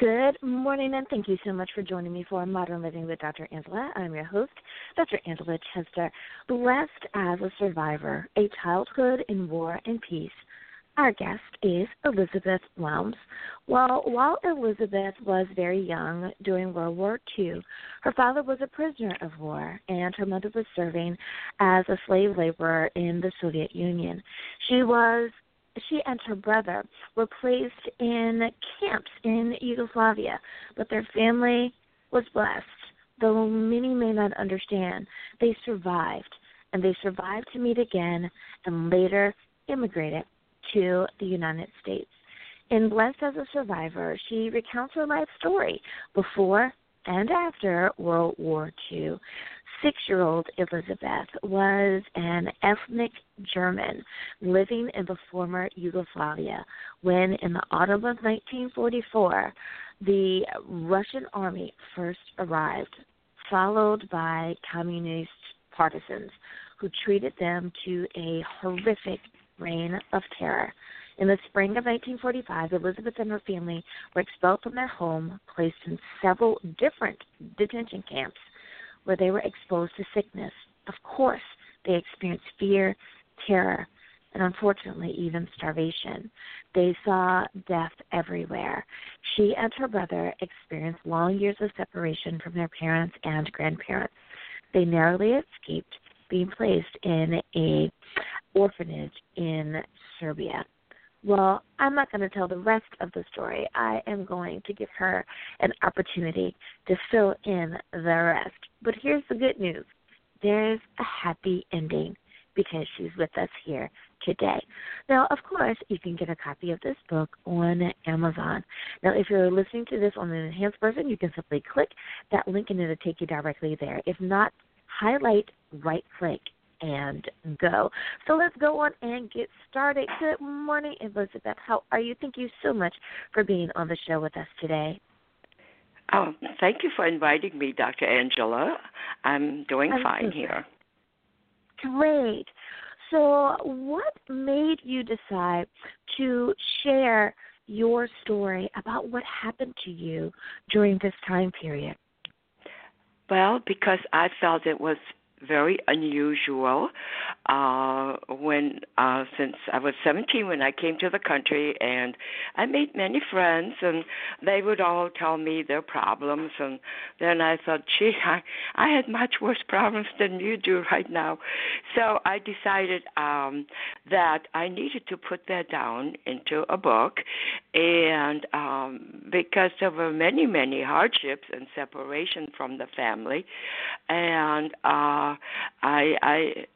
Good morning, and thank you so much for joining me for Modern Living with Dr. Angela. I'm your host, Dr. Angela Chester. Blessed as a survivor, a childhood in war and peace. Our guest is Elizabeth Lowndes. Well, while Elizabeth was very young during World War II, her father was a prisoner of war, and her mother was serving as a slave laborer in the Soviet Union. She was she and her brother were placed in camps in Yugoslavia, but their family was blessed. Though many may not understand, they survived, and they survived to meet again and later immigrated to the United States. In Blessed as a Survivor, she recounts her life story before and after World War II six year old Elizabeth was an ethnic German living in the former Yugoslavia when, in the autumn of 1944, the Russian army first arrived, followed by communist partisans who treated them to a horrific reign of terror. In the spring of 1945, Elizabeth and her family were expelled from their home, placed in several different detention camps, where they were exposed to sickness. Of course, they experienced fear, terror, and unfortunately, even starvation. They saw death everywhere. She and her brother experienced long years of separation from their parents and grandparents. They narrowly escaped being placed in a orphanage in Serbia. Well, I'm not going to tell the rest of the story. I am going to give her an opportunity to fill in the rest. But here's the good news there's a happy ending because she's with us here today. Now, of course, you can get a copy of this book on Amazon. Now, if you're listening to this on an enhanced version, you can simply click that link and it'll take you directly there. If not, highlight, right click, and go. So let's go on and get started. Good morning, Elizabeth. How are you? Thank you so much for being on the show with us today. Oh, thank you for inviting me, Dr. Angela. I'm doing I'm fine here. Great. So, what made you decide to share your story about what happened to you during this time period? Well, because I felt it was very unusual uh when uh since I was 17 when I came to the country and I made many friends and they would all tell me their problems and then I thought gee I I had much worse problems than you do right now. So I decided um that I needed to put that down into a book and um because there were many many hardships and separation from the family and uh I I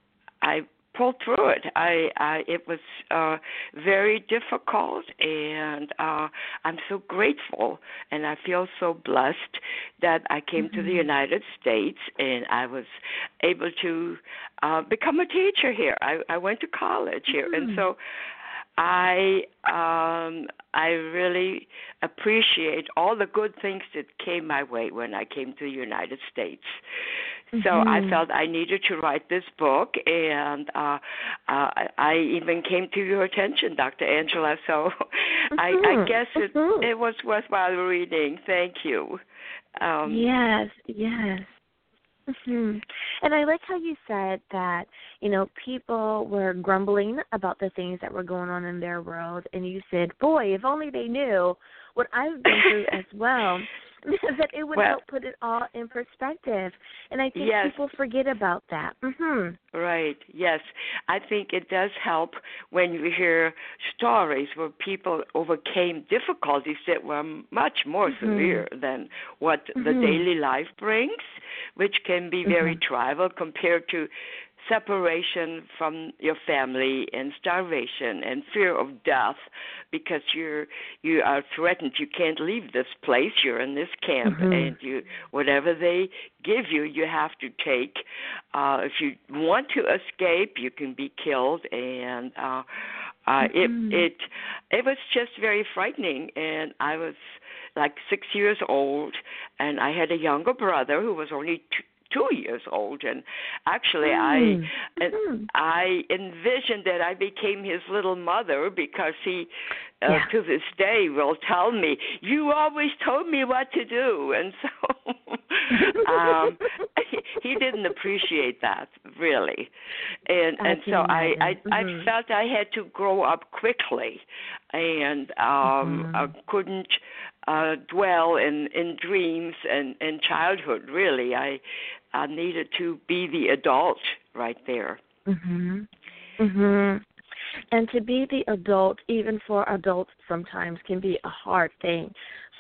I pulled through it. I, I it was uh very difficult and uh I'm so grateful and I feel so blessed that I came mm-hmm. to the mm-hmm. United States and I was able to uh become a teacher here. I I went to college here mm-hmm. and so I um I really appreciate all the good things that came my way when I came to the United States. So mm-hmm. I felt I needed to write this book, and uh, uh, I even came to your attention, Dr. Angela. So mm-hmm. I, I mm-hmm. guess it, mm-hmm. it was worthwhile reading. Thank you. Um, yes, yes. Mm-hmm. And I like how you said that, you know, people were grumbling about the things that were going on in their world, and you said, boy, if only they knew what I've been through as well. that it would well, help put it all in perspective. And I think yes. people forget about that. Mhm. Right. Yes. I think it does help when you hear stories where people overcame difficulties that were much more mm-hmm. severe than what mm-hmm. the daily life brings, which can be very mm-hmm. trivial compared to separation from your family and starvation and fear of death because you're you are threatened you can't leave this place you're in this camp mm-hmm. and you whatever they give you you have to take uh if you want to escape you can be killed and uh uh mm-hmm. it it it was just very frightening and i was like 6 years old and i had a younger brother who was only two, two years old and actually mm. i mm. i envisioned that i became his little mother because he uh, yeah. to this day will tell me you always told me what to do and so um he, he didn't appreciate that really and I and so i i mm-hmm. i felt i had to grow up quickly and um mm-hmm. i couldn't uh dwell in in dreams and in childhood really i I needed to be the adult right there. Mhm. Mhm. And to be the adult, even for adults, sometimes can be a hard thing.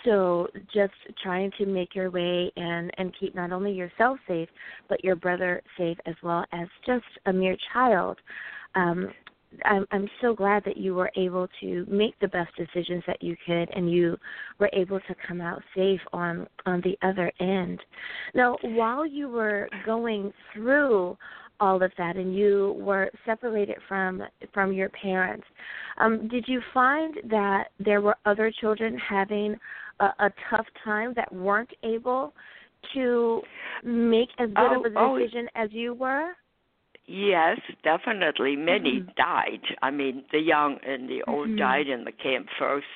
So just trying to make your way and and keep not only yourself safe, but your brother safe as well as just a mere child. Um, I'm, I'm so glad that you were able to make the best decisions that you could, and you were able to come out safe on on the other end. Now, while you were going through all of that, and you were separated from from your parents, um, did you find that there were other children having a, a tough time that weren't able to make as good oh, of a oh, decision oh. as you were? Yes, definitely. Many mm-hmm. died. I mean, the young and the old mm-hmm. died in the camp first.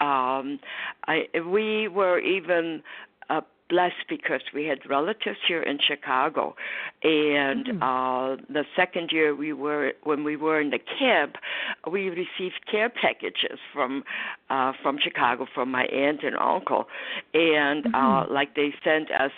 Um, I, we were even uh, blessed because we had relatives here in Chicago, and mm-hmm. uh, the second year we were when we were in the camp, we received care packages from uh, from Chicago from my aunt and uncle, and uh, mm-hmm. uh, like they sent us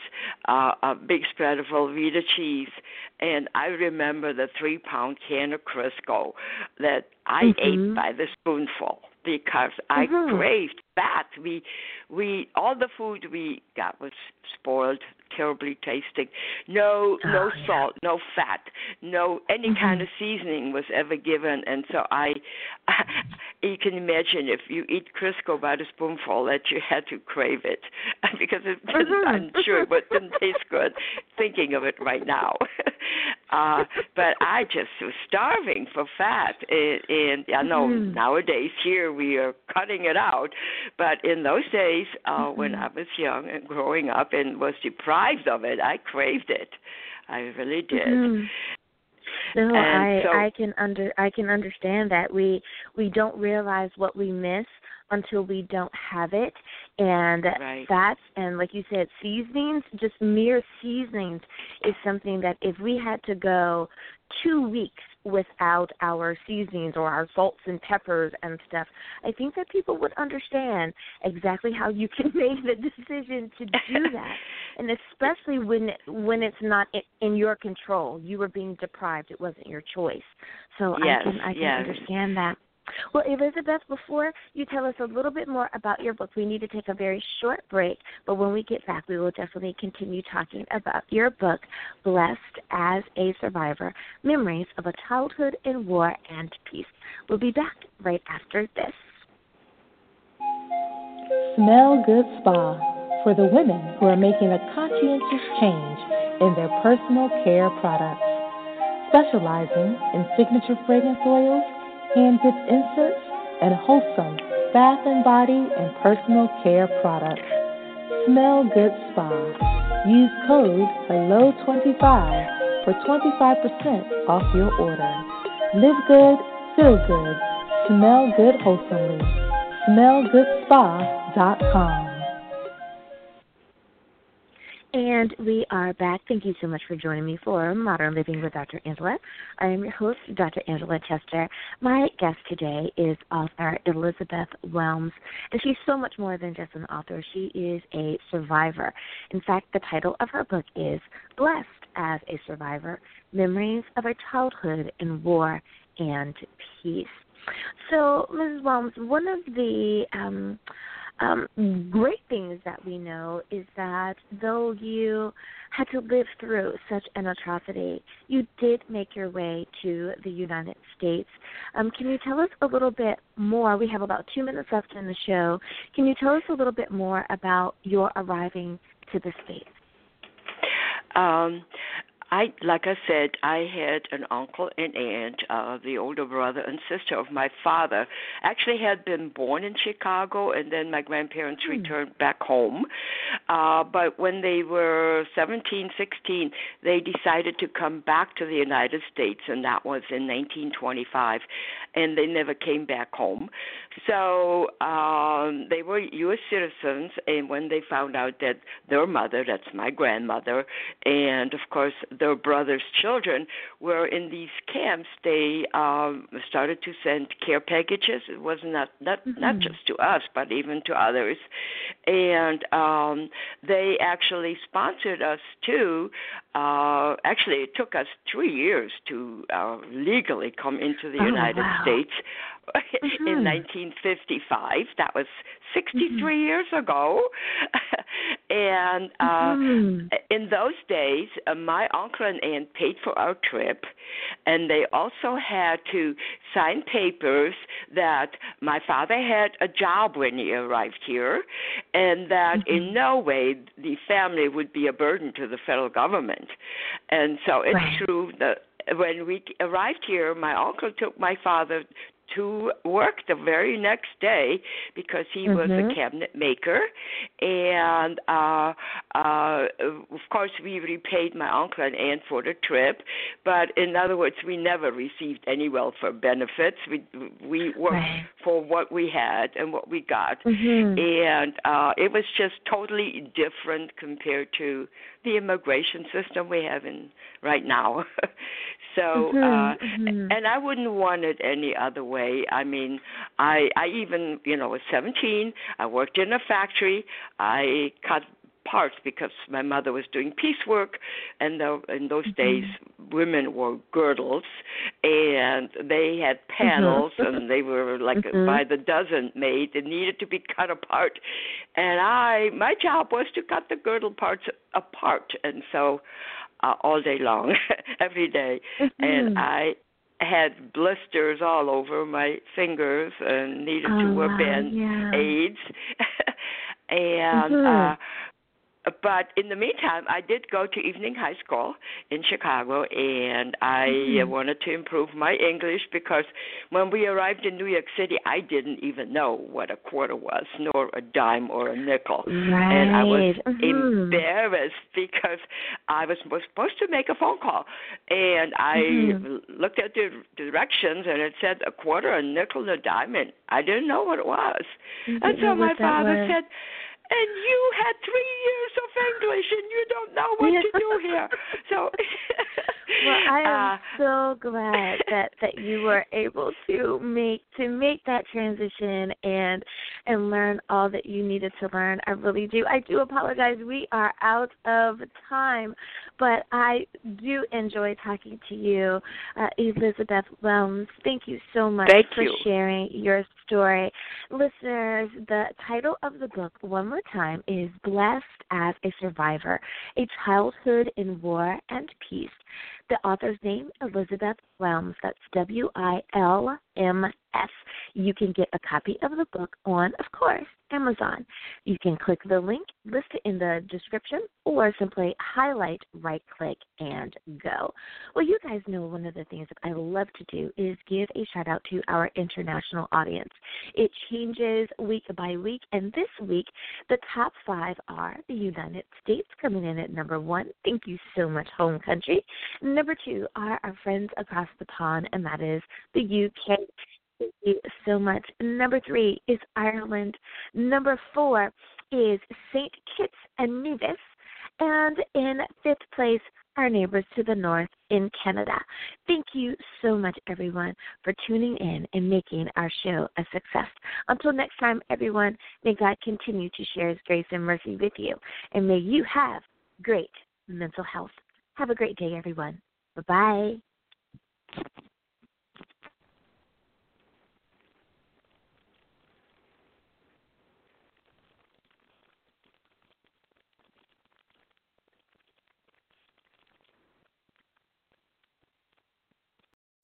uh, a big spread of Velveeta cheese, and I remember the three pound can of Crisco that I mm-hmm. ate by the spoonful because I mm-hmm. craved that. We we all the food we got was spoiled, terribly tasting. No oh, no yeah. salt, no fat, no any mm-hmm. kind of seasoning was ever given and so I you can imagine if you eat Crisco by the spoonful that you had to crave it because it mm-hmm. I'm sure it didn't taste good thinking of it right now. Uh but I just was starving for fat and, and I know mm-hmm. nowadays here we are cutting it out but in those days, uh, mm-hmm. when I was young and growing up and was deprived of it, I craved it. I really did. Mm-hmm. No, I so, I can under I can understand that we we don't realize what we miss until we don't have it, and right. that's and like you said, seasonings, just mere seasonings, is something that if we had to go two weeks without our seasonings or our salts and peppers and stuff, I think that people would understand exactly how you can make the decision to do that, and especially when when it's not in your control. You were being deprived; it wasn't your choice. So yes, I can I can yes. understand that. Well, Elizabeth, before you tell us a little bit more about your book, we need to take a very short break. But when we get back, we will definitely continue talking about your book, Blessed as a Survivor Memories of a Childhood in War and Peace. We'll be back right after this. Smell Good Spa for the women who are making a conscientious change in their personal care products. Specializing in signature fragrance oils hand dipped inserts, and wholesome bath and body and personal care products. Smell Good Spa. Use code HELLO25 for 25% off your order. Live good, feel good, smell good wholesomely. SmellGoodSpa.com. And we are back. Thank you so much for joining me for Modern Living with Dr. Angela. I am your host, Dr. Angela Chester. My guest today is author Elizabeth Wilms, and she's so much more than just an author. She is a survivor. In fact, the title of her book is Blessed as a Survivor Memories of a Childhood in War and Peace. So, Mrs. Wilms, one of the um, um, great things that we know is that though you had to live through such an atrocity, you did make your way to the United States. Um, can you tell us a little bit more? We have about two minutes left in the show. Can you tell us a little bit more about your arriving to the States? Um, I like I said, I had an uncle and aunt, uh, the older brother and sister of my father, actually had been born in Chicago, and then my grandparents mm. returned back home. Uh, but when they were 17, 16, they decided to come back to the United States, and that was in 1925, and they never came back home. So um, they were U.S. citizens, and when they found out that their mother, that's my grandmother, and of course their brother's children were in these camps, they um, started to send care packages. It was not not mm-hmm. not just to us, but even to others, and um, they actually sponsored us too. Uh, actually, it took us three years to uh, legally come into the oh, United wow. States mm-hmm. in 1955. That was 63 mm-hmm. years ago. and uh, mm-hmm. in those days, uh, my uncle and aunt paid for our trip, and they also had to sign papers that my father had a job when he arrived here, and that in Mm-hmm. no way the family would be a burden to the federal government. And so it's Right. true that when we arrived here, my uncle took my father to work the very next day because he was Mhm. a cabinet maker and uh uh of course we repaid my uncle and aunt for the trip but in other words we never received any welfare benefits we we worked Right. for what we had and what we got Mhm. and uh it was just totally different compared to the immigration system we have in right now so Mhm, uh mhm. and I wouldn't want it any other way. I mean, I I even, you know, was 17, I worked in a factory. I cut parts because my mother was doing piecework and the, in those Mhm. days women wore girdles and they had panels and they were like Mhm. by the dozen made and needed to be cut apart and i my job was to cut the girdle parts apart and so uh, all day long every day and I had blisters all over my fingers and needed to Oh, wear wow, band yeah. aids and Mhm. uh but in the meantime, I did go to evening high school in Chicago, and I Mhm. wanted to improve my English because when we arrived in New York City, I didn't even know what a quarter was, nor a dime or a nickel, Right. and I was Mhm. embarrassed because I was supposed to make a phone call, and I Mhm. looked at the directions, and it said a quarter, a nickel, a dime, and I didn't know what it was. You And so my father was. said, and you had three years English and you don't know what to do here. So well, I am uh, so glad that that you were able to make to make that transition and and learn all that you needed to learn. I really do. I do apologize. We are out of time, but I do enjoy talking to you, uh, Elizabeth Wilms. Thank you so much Thank for you. sharing your story. Listeners, the title of the book, one more time, is Blessed as a Survivor A Childhood in War and Peace. The author's name, Elizabeth Wilms. That's W I L MS. You can get a copy of the book on, of course, Amazon. You can click the link listed in the description or simply highlight, right click, and go. Well, you guys know one of the things that I love to do is give a shout out to our international audience. It changes week by week, and this week the top five are the United States coming in at number one. Thank you so much, home country. Number two are our friends across the pond, and that is the UK. Thank you so much. Number three is Ireland. Number four is St. Kitts and Nevis. And in fifth place, our neighbors to the north in Canada. Thank you so much, everyone, for tuning in and making our show a success. Until next time, everyone, may God continue to share His grace and mercy with you, and may you have great mental health. Have a great day, everyone. Bye bye.